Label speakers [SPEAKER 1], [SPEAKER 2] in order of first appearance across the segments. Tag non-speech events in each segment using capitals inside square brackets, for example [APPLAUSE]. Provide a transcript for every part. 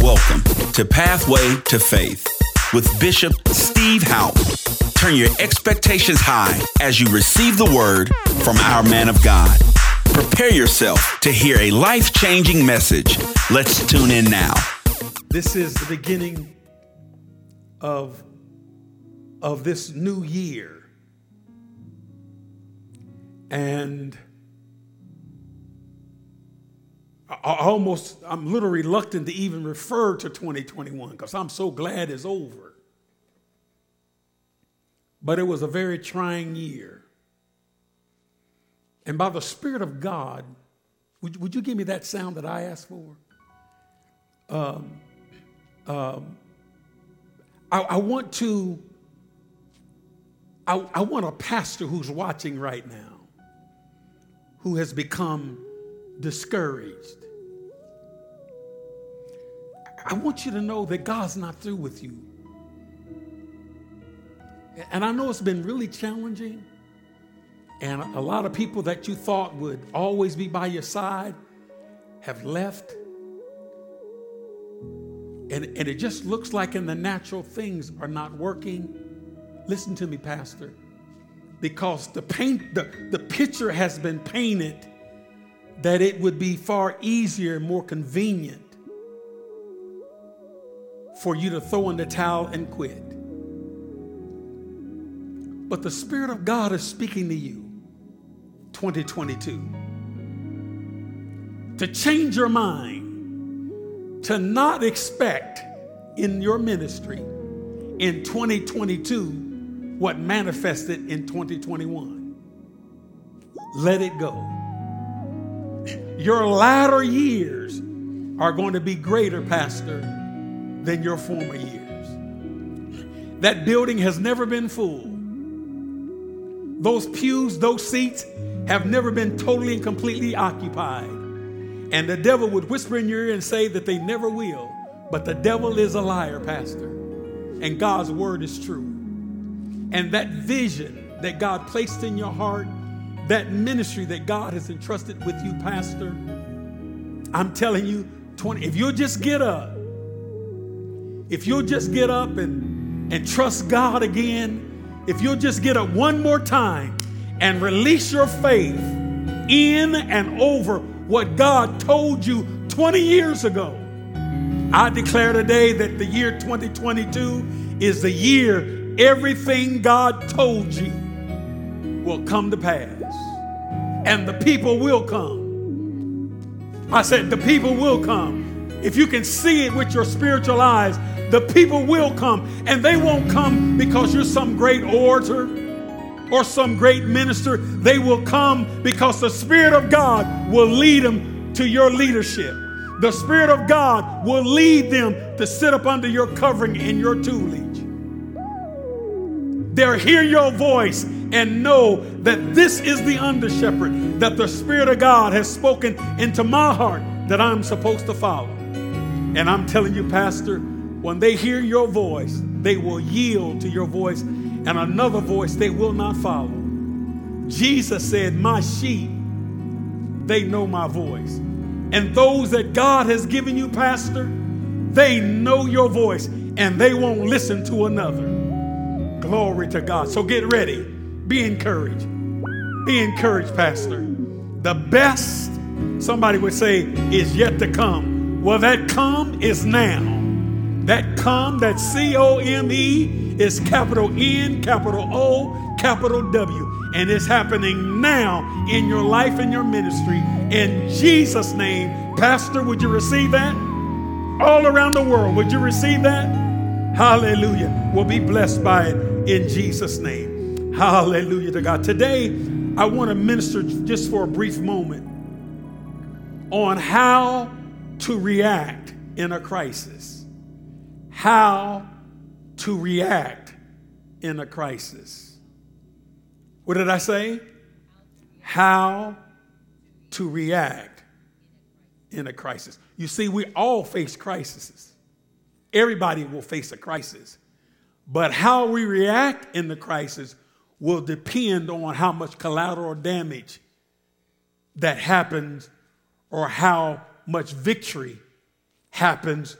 [SPEAKER 1] Welcome to Pathway to Faith with Bishop Steve Houpe. Turn your expectations high as you receive the word from our man of God. Prepare yourself to hear a life changing message. Let's tune in now.
[SPEAKER 2] This is the beginning of, of this new year. And I almost, I'm a little reluctant to even refer to 2021 because I'm so glad it's over. But it was a very trying year. And by the Spirit of God, would, would you give me that sound that I asked for? Um, um, I, I want to, I, I want a pastor who's watching right now, who has become discouraged. I want you to know that God's not through with you. And I know it's been really challenging. And a lot of people that you thought would always be by your side have left. And, and it just looks like in the natural things are not working. Listen to me, Pastor. Because the paint, the, the picture has been painted that it would be far easier and more convenient for you to throw in the towel and quit. But the Spirit of God is speaking to you 2022 to change your mind, to not expect in your ministry in 2022 what manifested in 2021. Let it go. Your latter years are going to be greater, Pastor, than your former years. That building has never been full. Those pews, those seats have never been totally and completely occupied. And the devil would whisper in your ear and say that they never will. But the devil is a liar, Pastor. And God's word is true. And that vision that God placed in your heart, that ministry that God has entrusted with you, Pastor, I'm telling you, 20, if you'll just get up, if you'll just get up and, and trust God again, if you'll just get up one more time and release your faith in and over what God told you 20 years ago, I declare today that the year 2022 is the year everything God told you will come to pass. And the people will come. I said, the people will come. If you can see it with your spiritual eyes, the people will come. And they won't come because you're some great orator or some great minister. They will come because the Spirit of God will lead them to your leadership. The Spirit of God will lead them to sit up under your covering and your tutelage. They'll hear your voice and know that this is the under shepherd that the Spirit of God has spoken into my heart that I'm supposed to follow. And I'm telling you, Pastor, when they hear your voice, they will yield to your voice, and another voice they will not follow. Jesus said, My sheep, they know my voice. And those that God has given you, Pastor, they know your voice and they won't listen to another. Glory to God. So get ready. Be encouraged. Be encouraged, Pastor. The best, somebody would say, is yet to come. Well, that come is now. That come, that C O M E, is capital N, capital O, capital W. And it's happening now in your life and your ministry. In Jesus' name, Pastor, would you receive that? All around the world, would you receive that? Hallelujah. We'll be blessed by it in Jesus' name. Hallelujah to God. Today, I want to minister just for a brief moment on how to react in a crisis how to react in a crisis. What did I say? How to react in a crisis. You see, we all face crises. Everybody will face a crisis. But how we react in the crisis will depend on how much collateral damage that happens or how much victory happens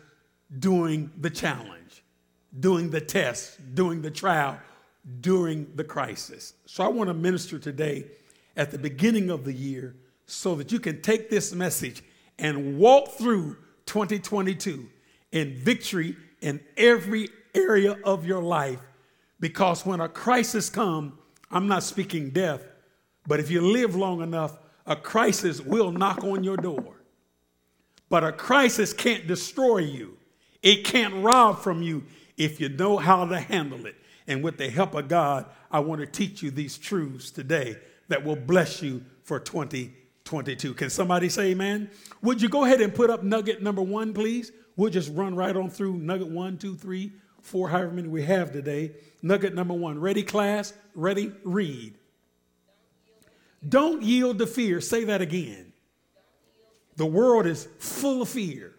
[SPEAKER 2] during the challenge, during the test, during the trial, during the crisis. So I want to minister today at the beginning of the year so that you can take this message and walk through 2022 in victory in every area of your life because when a crisis comes, I'm not speaking death, but if you live long enough, a crisis will knock on your door. But a crisis can't destroy you. It can't rob from you if you know how to handle it. And with the help of God, I want to teach you these truths today that will bless you for 2022. Can somebody say amen? Would you go ahead and put up nugget number one, please? We'll just run right on through nugget one, two, three, four, however many we have today. Nugget number one. Ready, class? Ready? Read. Don't yield to fear. Say that again. The world is full of fear.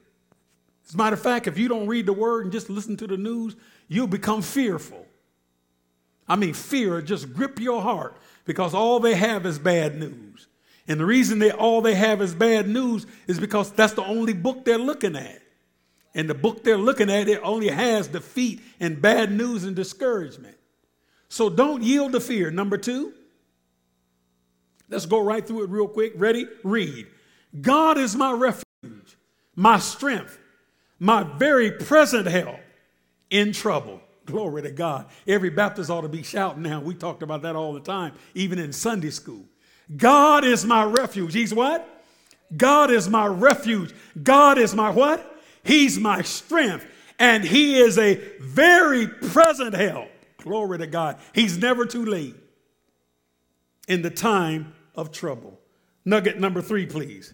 [SPEAKER 2] As a matter of fact, if you don't read the word and just listen to the news, you'll become fearful. I mean, fear just grip your heart because all they have is bad news. And the reason they all they have is bad news is because that's the only book they're looking at. And the book they're looking at, it only has defeat and bad news and discouragement. So don't yield to fear. Number two, let's go right through it real quick. Ready? Read. God is my refuge, my strength, my very present help in trouble. Glory to God. Every Baptist ought to be shouting now. We talked about that all the time, even in Sunday school. God is my refuge. He's what? God is my refuge. God is my what? He's my strength. And He is a very present help. Glory to God. He's never too late in the time of trouble. Nugget number three, please.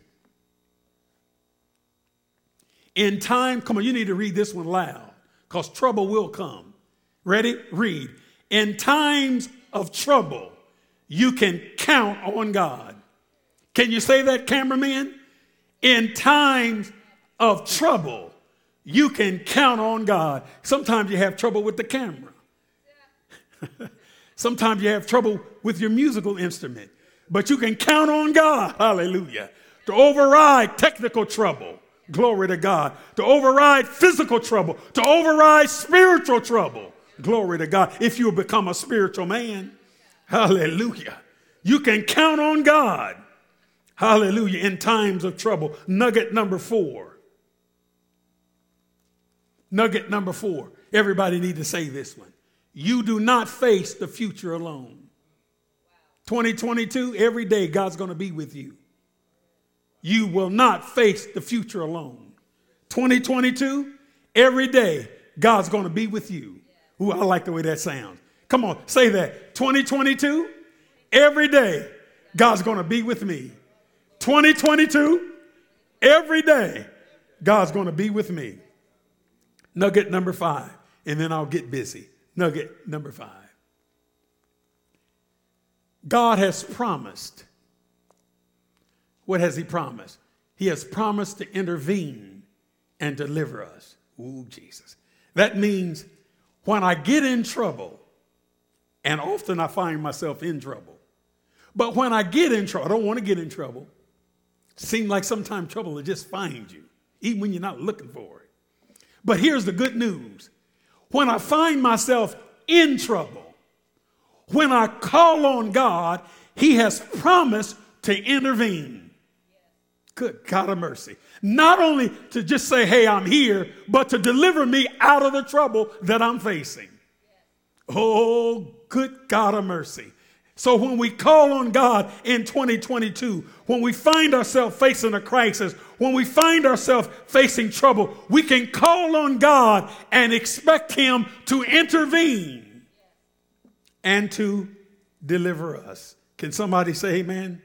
[SPEAKER 2] In time, come on, you need to read this one loud because trouble will come. Ready? Read. In times of trouble, you can count on God. Can you say that, cameraman? In times of trouble, you can count on God. Sometimes you have trouble with the camera. [LAUGHS] Sometimes you have trouble with your musical instrument, but you can count on God, hallelujah, to override technical trouble. Glory to God. To override physical trouble, to override spiritual trouble. Glory to God. If you become a spiritual man, hallelujah. You can count on God, hallelujah, in times of trouble. Nugget number four. Nugget number four. Everybody need to say this one. You do not face the future alone. 2022, every day God's going to be with you. You will not face the future alone. 2022, every day God's going to be with you. Ooh, I like the way that sounds. Come on, say that. 2022, every day God's going to be with me. 2022, every day God's going to be with me. Nugget number five, and then I'll get busy. Nugget number five. God has promised. What has He promised? He has promised to intervene and deliver us. Ooh, Jesus. That means when I get in trouble, and often I find myself in trouble, but when I get in trouble, I don't want to get in trouble. Seems like sometimes trouble will just find you, even when you're not looking for it. But here's the good news when I find myself in trouble, when I call on God, He has promised to intervene. Good God of mercy. Not only to just say, hey, I'm here, but to deliver me out of the trouble that I'm facing. Oh, good God of mercy. So when we call on God in 2022, when we find ourselves facing a crisis, when we find ourselves facing trouble, we can call on God and expect Him to intervene and to deliver us. Can somebody say amen?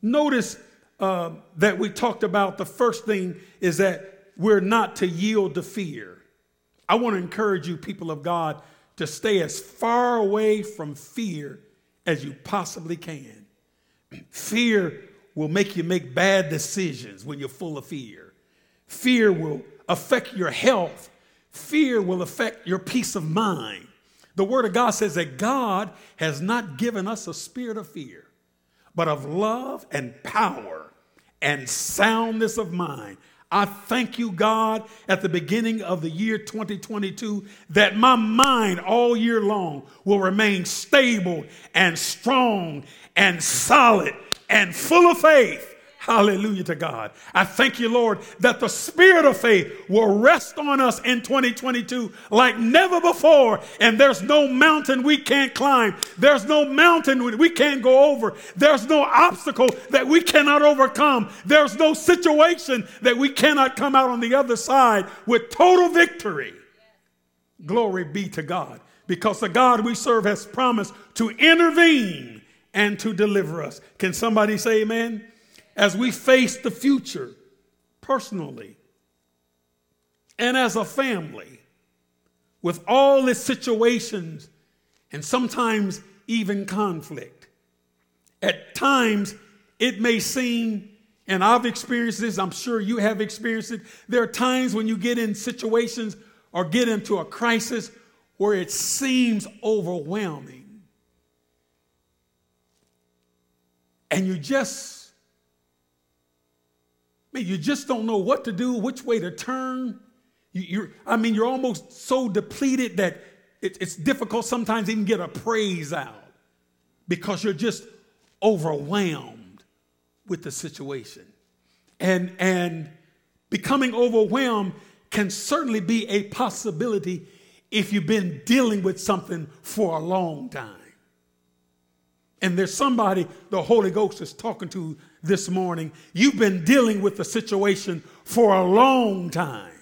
[SPEAKER 2] Notice uh, that we talked about the first thing is that we're not to yield to fear. I want to encourage you, people of God, to stay as far away from fear as you possibly can. Fear will make you make bad decisions when you're full of fear. Fear will affect your health. Fear will affect your peace of mind. The Word of God says that God has not given us a spirit of fear, but of love and power and soundness of mind. I thank you, God, at the beginning of the year 2022, that my mind all year long will remain stable and strong and solid and full of faith Hallelujah to God. I thank you, Lord, that the spirit of faith will rest on us in 2022 like never before. And there's no mountain we can't climb. There's no mountain we can't go over. There's no obstacle that we cannot overcome. There's no situation that we cannot come out on the other side with total victory. Glory be to God. Because the God we serve has promised to intervene and to deliver us. Can somebody say amen? As we face the future personally and as a family with all its situations and sometimes even conflict. At times, it may seem, and I've experienced this, I'm sure you have experienced it. There are times when you get in situations or get into a crisis where it seems overwhelming. And you just you just don't know what to do, which way to turn. You, are I mean, you're almost so depleted that it, it's difficult sometimes even get a praise out because you're just overwhelmed with the situation. And, and becoming overwhelmed can certainly be a possibility if you've been dealing with something for a long time. And there's somebody the Holy Ghost is talking to this morning. You've been dealing with the situation for a long time.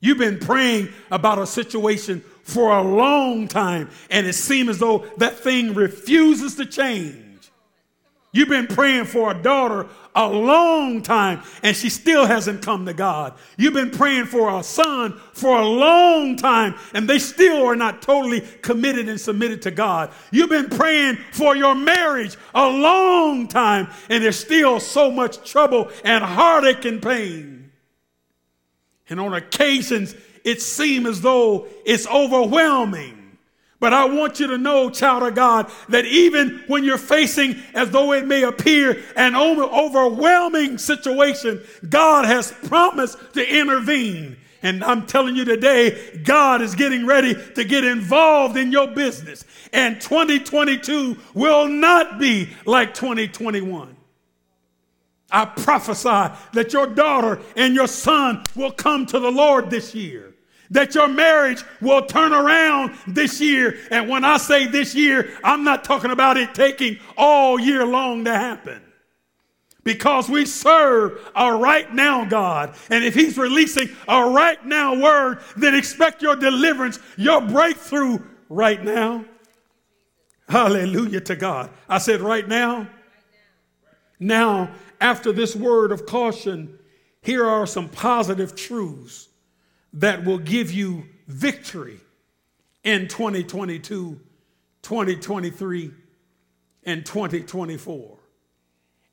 [SPEAKER 2] You've been praying about a situation for a long time, and it seems as though that thing refuses to change. You've been praying for a daughter a long time and she still hasn't come to God. You've been praying for a son for a long time and they still are not totally committed and submitted to God. You've been praying for your marriage a long time and there's still so much trouble and heartache and pain. And on occasions, it seems as though it's overwhelming. But I want you to know, child of God, that even when you're facing, as though it may appear, an overwhelming situation, God has promised to intervene. And I'm telling you today, God is getting ready to get involved in your business. And 2022 will not be like 2021. I prophesy that your daughter and your son will come to the Lord this year that your marriage will turn around this year. And when I say this year, I'm not talking about it taking all year long to happen. Because we serve a right now God. And if He's releasing a right now word, then expect your deliverance, your breakthrough right now. Hallelujah to God. I said, right now. Now, after this word of caution, here are some positive truths that will give you victory in 2022, 2023, and 2024,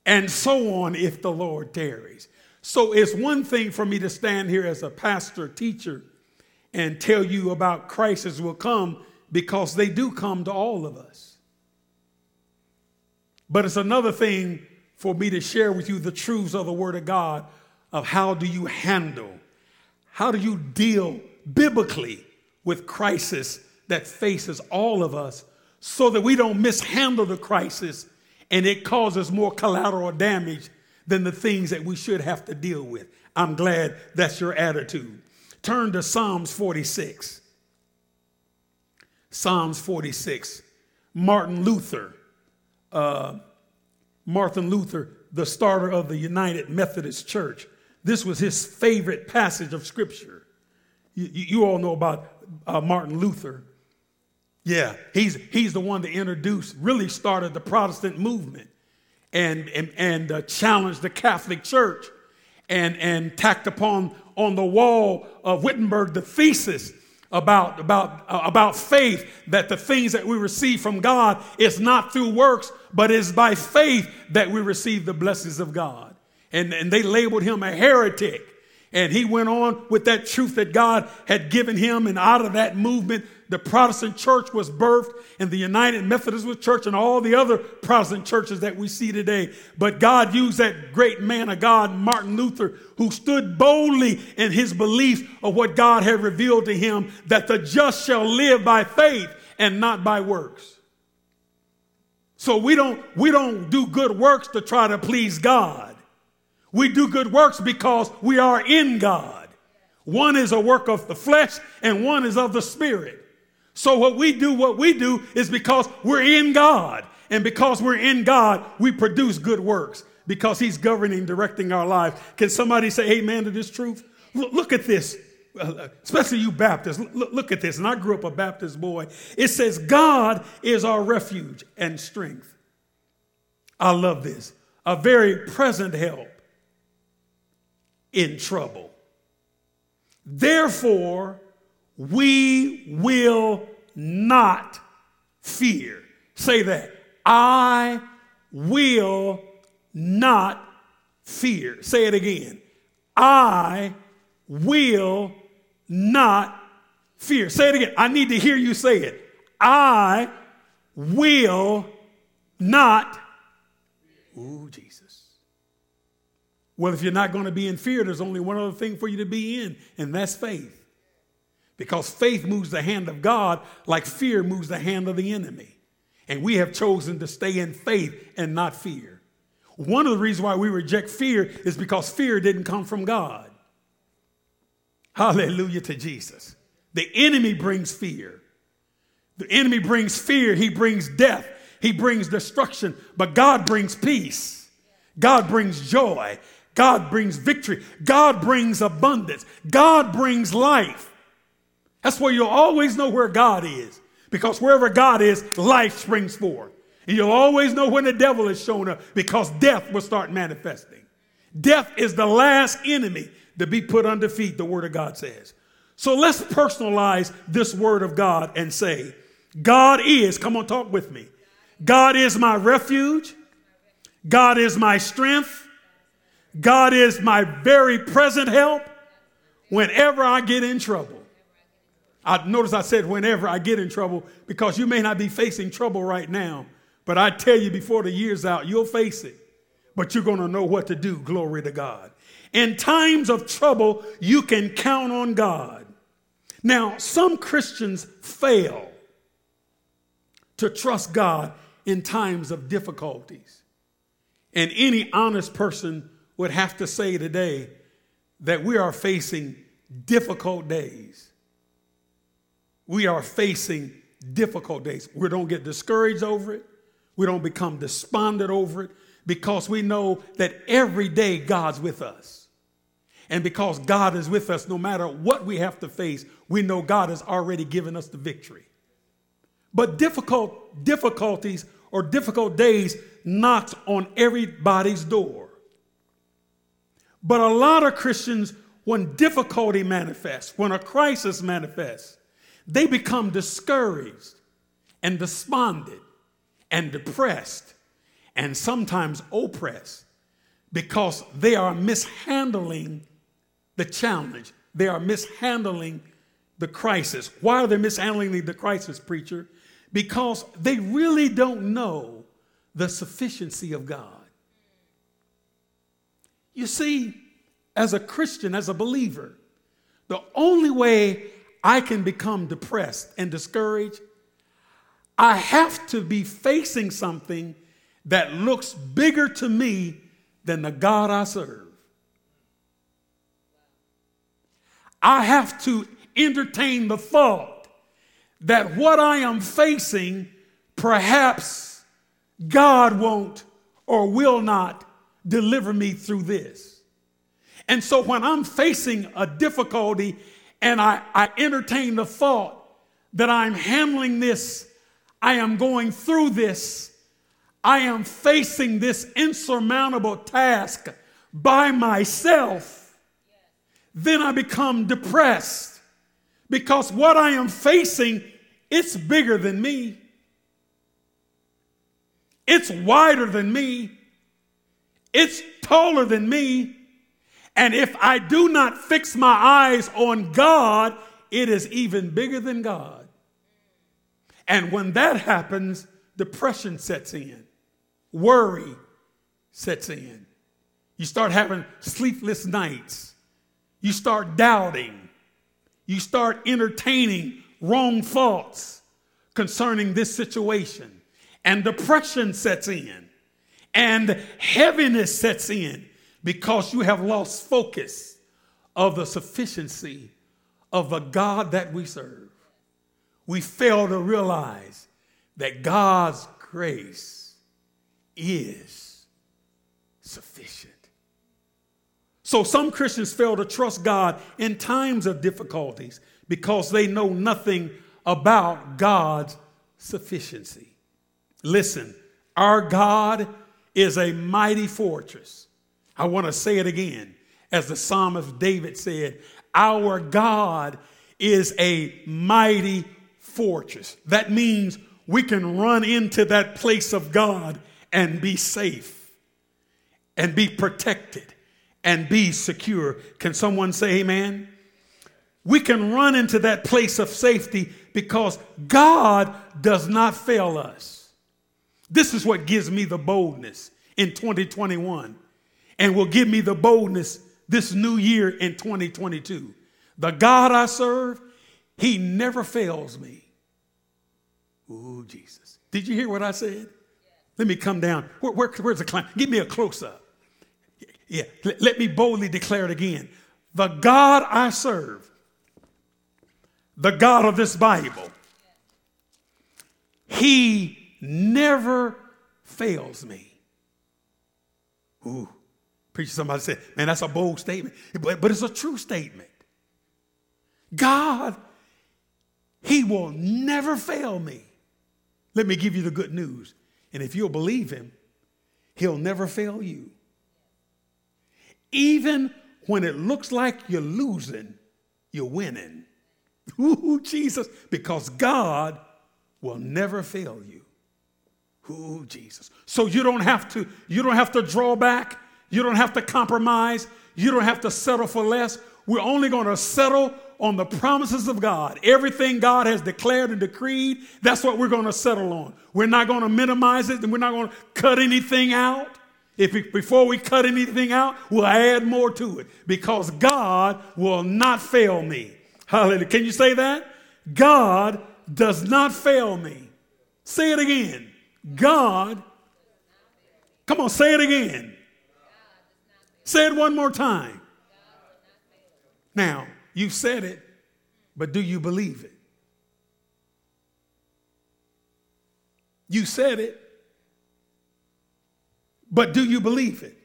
[SPEAKER 2] and so on if the Lord tarries. So it's one thing for me to stand here as a pastor, teacher, and tell you about crises will come because they do come to all of us. But it's another thing for me to share with you the truths of the Word of God of how do you handle how do you deal biblically with crisis that faces all of us so that we don't mishandle the crisis and it causes more collateral damage than the things that we should have to deal with? I'm glad that's your attitude. Turn to Psalms 46. Psalms 46. Martin Luther, uh, Martin Luther, the starter of the United Methodist Church, this was his favorite passage of scripture. You, you all know about uh, Martin Luther. Yeah, he's, he's the one that introduced, really started the Protestant movement and, and, and uh, challenged the Catholic Church and, and tacked upon on the wall of Wittenberg the thesis about, about, uh, about faith that the things that we receive from God is not through works, but is by faith that we receive the blessings of God and, and they labeled him a heretic. And he went on with that truth that God had given him, and out of that movement, the Protestant church was birthed and the United Methodist Church and all the other Protestant churches that we see today. But God used that great man of God, Martin Luther, who stood boldly in his belief of what God had revealed to him that the just shall live by faith and not by works. So we don't, we don't do good works to try to please God. We do good works because we are in God. One is a work of the flesh and one is of the spirit. So what we do, what we do is because we're in God. And because we're in God, we produce good works because he's governing, directing our lives. Can somebody say amen to this truth? Look at this, uh, especially you Baptists. Look at this. And I grew up a Baptist boy. It says, God is our refuge and strength. I love this. A very present help in trouble. Therefore, we will not fear. Say that. I will not fear. Say it again. I will not fear. Say it again. I need to hear you say it. I will not. Ooh, Jesus. Well, if you're not going to be in fear, there's only one other thing for you to be in, and that's faith. Because faith moves the hand of God like fear moves the hand of the enemy. And we have chosen to stay in faith and not fear. One of the reasons why we reject fear is because fear didn't come from God. Hallelujah to Jesus. The enemy brings fear. The enemy brings fear. He brings death. He brings destruction. But God brings peace. God brings joy. God brings victory. God brings abundance. God brings life. That's where you'll always know where God is. Because wherever God is, life springs forth. And you'll always know when the devil is showing up because death will start manifesting. Death is the last enemy to be put under feet, the word of God says. So let's personalize this word of God and say, God is, come on, talk with me. God is my refuge. God is my strength. God is my very present help whenever I get in trouble. I notice I said whenever I get in trouble because you may not be facing trouble right now, but I tell you before the year's out, you'll face it. But you're going to know what to do. Glory to God. In times of trouble, you can count on God. Now, some Christians fail to trust God in times of difficulties. And any honest person would have to say today that we are facing difficult days. We are facing difficult days. We don't get discouraged over it. We don't become despondent over it because we know that every day God's with us. And because God is with us, no matter what we have to face, we know God has already given us the victory. But difficult difficulties or difficult days knocks on everybody's door. But a lot of Christians, when difficulty manifests, when a crisis manifests, they become discouraged and despondent and depressed and sometimes oppressed because they are mishandling the challenge. They are mishandling the crisis. Why are they mishandling the crisis, preacher? Because they really don't know the sufficiency of God. You see, as a Christian, as a believer, the only way I can become depressed and discouraged, I have to be facing something that looks bigger to me than the God I serve. I have to entertain the thought that what I am facing, perhaps God won't or will not deliver me through this. And so when I'm facing a difficulty and I, I entertain the thought that I'm handling this, I am going through this, I am facing this insurmountable task by myself, then I become depressed because what I am facing, it's bigger than me. It's wider than me. It's taller than me. And if I do not fix my eyes on God, it is even bigger than God. And when that happens, depression sets in, worry sets in. You start having sleepless nights. You start doubting. You start entertaining wrong thoughts concerning this situation. And depression sets in. And heaviness sets in because you have lost focus of the sufficiency of the God that we serve. We fail to realize that God's grace is sufficient. So some Christians fail to trust God in times of difficulties because they know nothing about God's sufficiency. Listen, our God is a mighty fortress. I want to say it again. As the psalmist David said, our God is a mighty fortress. That means we can run into that place of God and be safe and be protected and be secure. Can someone say amen? We can run into that place of safety because God does not fail us. This is what gives me the boldness in 2021 and will give me the boldness this new year in 2022. The God I serve, He never fails me. Ooh, Jesus. Did you hear what I said? Let me come down. Where, where, where's the climb? Give me a close up. Yeah, let, let me boldly declare it again. The God I serve, the God of this Bible, He never fails me. Ooh, preacher, somebody said, man, that's a bold statement, but, but it's a true statement. God, He will never fail me. Let me give you the good news. And if you'll believe Him, He'll never fail you. Even when it looks like you're losing, you're winning. Ooh, Jesus, because God will never fail you. Ooh, Jesus. So you don't have to, you don't have to draw back, you don't have to compromise, you don't have to settle for less. We're only going to settle on the promises of God. Everything God has declared and decreed, that's what we're going to settle on. We're not going to minimize it and we're not going to cut anything out. If we, before we cut anything out, we'll add more to it because God will not fail me. Hallelujah. Can you say that? God does not fail me. Say it again. God, come on, say it again. Say it one more time. Now, you said it, but do you believe it? You said it, but do you believe it?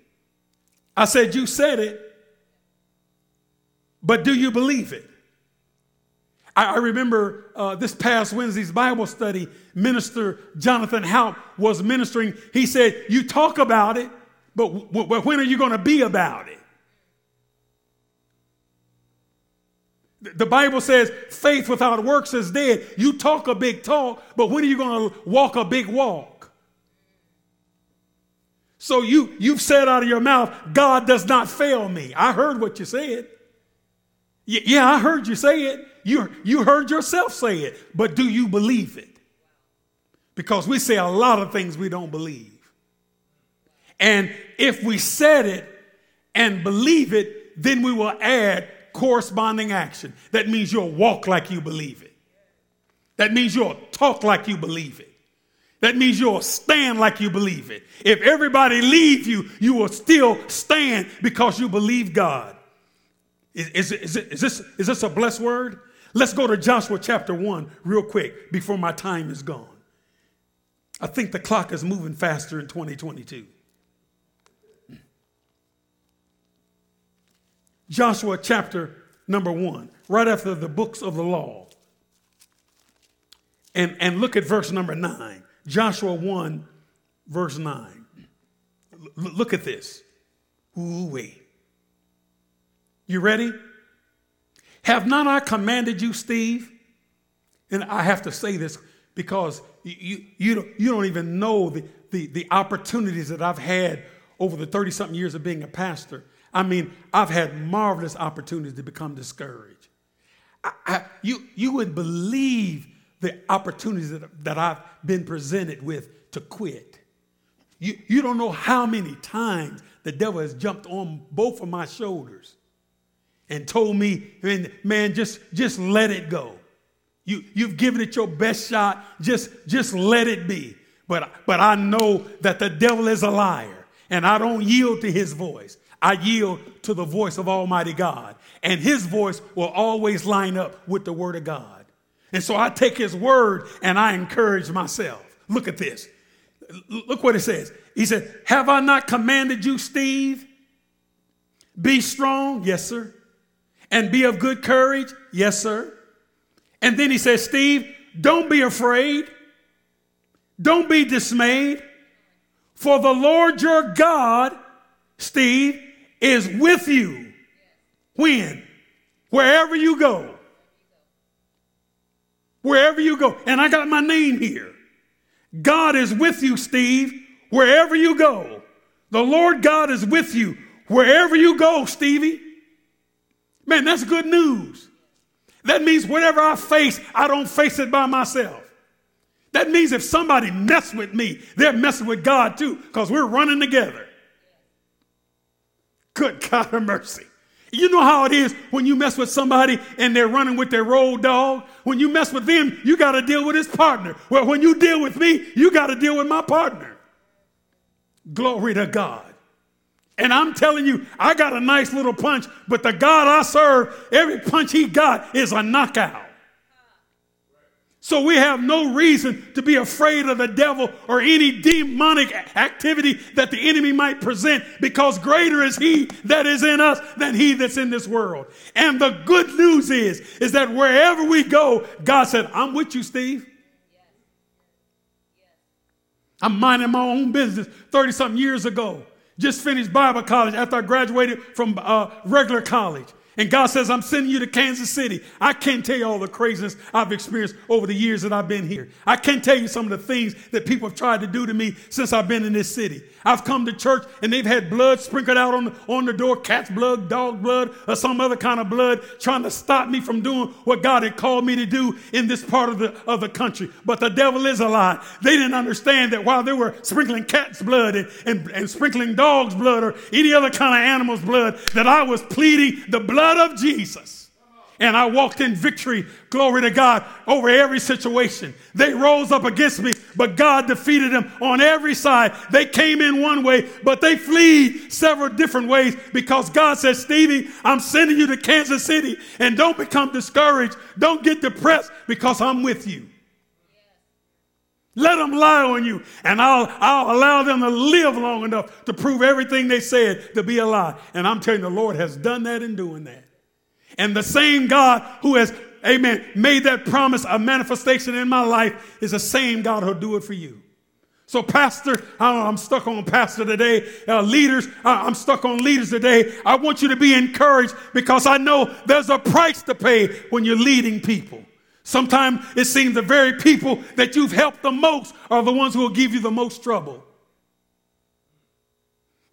[SPEAKER 2] I said, You said it, but do you believe it? I, I remember uh, this past Wednesday's Bible study, Minister Jonathan Houck was ministering. He said, You talk about it, but, w- w- when are you going to be about it? The Bible says faith without works is dead. You talk a big talk, but when are you going to walk a big walk? So you you've said out of your mouth, God does not fail me. I heard what you said. Yeah, I heard you say it. You, you heard yourself say it, but do you believe it? Because we say a lot of things we don't believe. And if we said it and believe it, then we will add corresponding action. That means you'll walk like you believe it. That means you'll talk like you believe it. That means you'll stand like you believe it. If everybody leave you, you will still stand because you believe God. Is, is, is, is, this, is this a blessed word? Let's go to Joshua chapter 1 real quick before my time is gone. I think the clock is moving faster in 2022. Joshua chapter number 1, right after the books of the law. And, and look at verse number 9. Joshua 1, verse 9. L- look at this. Ooh, wait. You ready? Have not I commanded you, Steve? And I have to say this because you, you, don't, you don't even know the, the, the opportunities that I've had over the 30 something years of being a pastor. I mean, I've had marvelous opportunities to become discouraged. I, I, you, you would believe the opportunities that, that I've been presented with to quit. You, you don't know how many times the devil has jumped on both of my shoulders and told me, man, just, just let it go. You, you've given it your best shot. Just, just let it be. But, but I know that the devil is a liar and I don't yield to his voice. I yield to the voice of Almighty God. And his voice will always line up with the word of God. And so I take his word and I encourage myself. Look at this. Look what it says. He said, Have I not commanded you, Steve? Be strong. Yes, sir. And be of good courage. Yes, sir. And then he says, Steve, don't be afraid. Don't be dismayed. For the Lord your God, Steve, is with you. When? Wherever you go. Wherever you go. And I got my name here. God is with you, Steve, wherever you go. The Lord God is with you wherever you go, Stevie. Man, that's good news. That means whatever I face, I don't face it by myself. That means if somebody mess with me, they're messing with God too, because we're running together. Good [LAUGHS] God of mercy. You know how it is when you mess with somebody and they're running with their road dog? When you mess with them, you got to deal with his partner. Well, when you deal with me, you got to deal with my partner. Glory to God. And I'm telling you, I got a nice little punch, but the God I serve, every punch he got is a knockout. So we have no reason to be afraid of the devil or any demonic activity that the enemy might present because greater is he that is in us than he that's in this world. And the good news is, is that wherever we go, God said, I'm with you, Steve. I'm minding my own business 30 something years ago. Just finished Bible college after I graduated from uh, regular college. And God says, I'm sending you to Kansas City. I can't tell you all the craziness I've experienced over the years that I've been here. I can't tell you some of the things that people have tried to do to me since I've been in this city. I've come to church and they've had blood sprinkled out on on the door, cat's blood, dog blood, or some other kind of blood, trying to stop me from doing what God had called me to do in this part of the, of the country. But the devil is a lie. They didn't understand that while they were sprinkling cat's blood and, and, and sprinkling dog's blood or any other kind of animal's blood, that I was pleading the blood of Jesus and I walked in victory, glory to God, over every situation. They rose up against me, but God defeated them on every side. They came in one way, but they flee several different ways because God says, Stevie, I'm sending you to Kansas City and don't become discouraged. Don't get depressed because I'm with you. Let them lie on you, and I'll, I'll allow them to live long enough to prove everything they said to be a lie. And I'm telling you, the Lord has done that in doing that. And the same God who has, amen, made that promise a manifestation in my life is the same God who'll do it for you. So, Pastor, I'm stuck on Pastor today. Uh, leaders, I'm stuck on leaders today. I want you to be encouraged because I know there's a price to pay when you're leading people. Sometimes it seems the very people that you've helped the most are the ones who will give you the most trouble.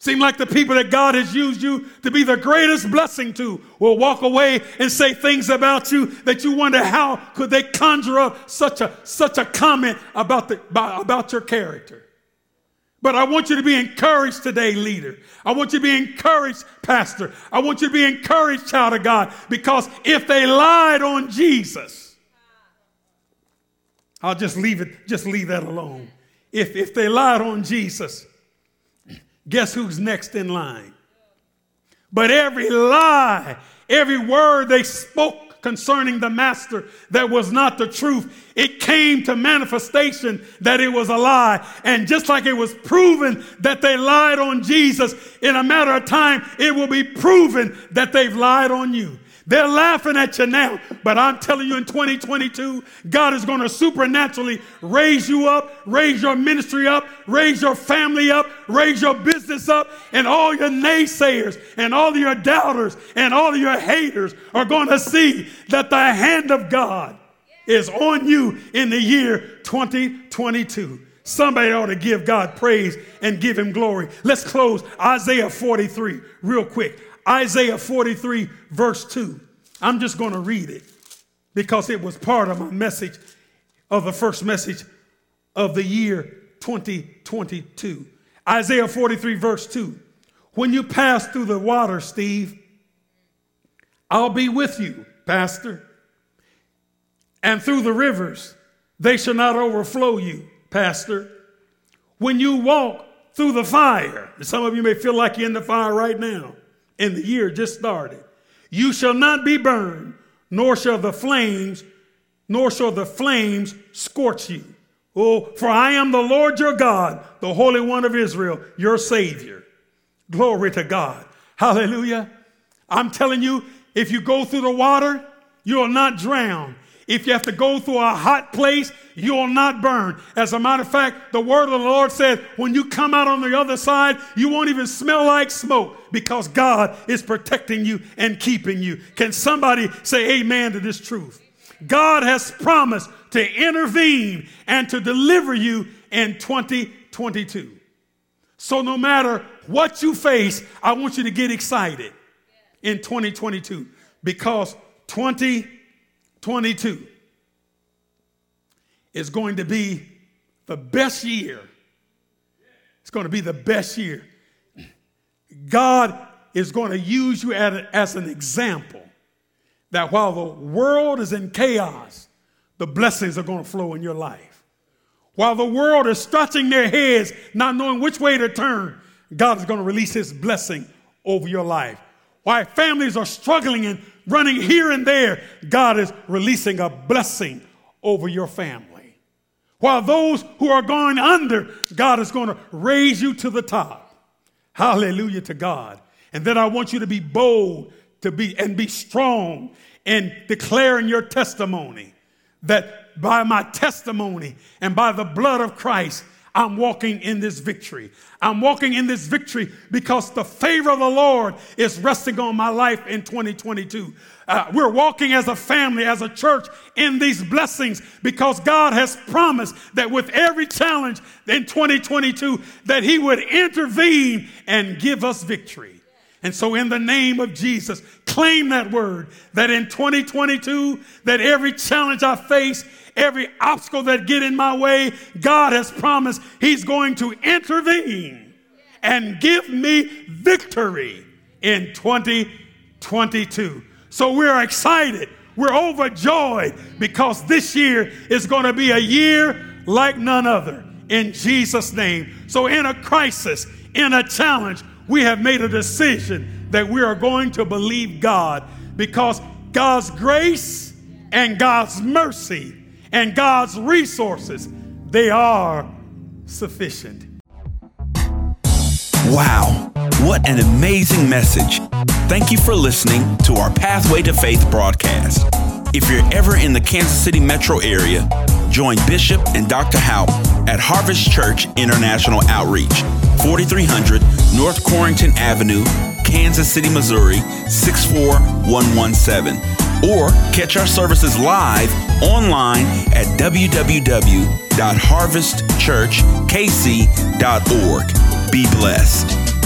[SPEAKER 2] Seem like the people that God has used you to be the greatest blessing to will walk away and say things about you that you wonder how could they conjure up such a such a comment about the about your character. But I want you to be encouraged today, leader. I want you to be encouraged, pastor. I want you to be encouraged, child of God, because if they lied on Jesus, I'll just leave it, just leave that alone. If if they lied on Jesus, guess who's next in line? But every lie, every word they spoke concerning the master that was not the truth, it came to manifestation that it was a lie. And just like it was proven that they lied on Jesus, in a matter of time, it will be proven that they've lied on you. They're laughing at you now, but I'm telling you in 2022, God is going to supernaturally raise you up, raise your ministry up, raise your family up, raise your business up, and all your naysayers and all your doubters and all your haters are going to see that the hand of God is on you in the year 2022. Somebody ought to give God praise and give him glory. Let's close Isaiah 43 real quick. Isaiah 43, verse 2. I'm just going to read it because it was part of my message of the first message of the year 2022. Isaiah 43, verse 2. When you pass through the water, Steve, I'll be with you, Pastor. And through the rivers, they shall not overflow you, Pastor. When you walk through the fire, some of you may feel like you're in the fire right now, and the year just started. You shall not be burned, nor shall the flames, nor shall the flames scorch you. Oh, for I am the Lord your God, the Holy One of Israel, your Savior. Glory to God. Hallelujah. I'm telling you, if you go through the water, you'll not drown. If you have to go through a hot place, you'll not burn. As a matter of fact, the word of the Lord said, when you come out on the other side, you won't even smell like smoke because God is protecting you and keeping you. Can somebody say amen to this truth? God has promised to intervene and to deliver you in 2022. So no matter what you face, I want you to get excited in 2022 because 2022 is going to be the best year. It's going to be the best year. God is going to use you as an example that while the world is in chaos, the blessings are going to flow in your life. While the world is scratching their heads, not knowing which way to turn, God is going to release His blessing over your life. While families are struggling and running here and there, God is releasing a blessing over your family. While those who are going under, God is going to raise you to the top. Hallelujah to God. And then I want you to be bold to be and be strong in declaring your testimony that by my testimony and by the blood of Christ, I'm walking in this victory. I'm walking in this victory because the favor of the Lord is resting on my life in 2022. Uh, we're walking as a family, as a church in these blessings because God has promised that with every challenge in 2022 that he would intervene and give us victory. And so in the name of Jesus, claim that word that in 2022 that every challenge I face, every obstacle that get in my way, God has promised he's going to intervene and give me victory in 2022. So we're excited. We're overjoyed because this year is going to be a year like none other in Jesus name. So in a crisis, in a challenge, we have made a decision that we are going to believe God because God's grace and God's mercy and God's resources, they are sufficient.
[SPEAKER 1] Wow, what an amazing message. Thank you for listening to our Pathway to Faith broadcast. If you're ever in the Kansas City metro area, join Bishop and Dr. Houpe at Harvest Church International Outreach 4300 North Corrington Avenue, Kansas City, Missouri 64117. Or catch our services live online at www.harvestchurchkc.org. Be blessed.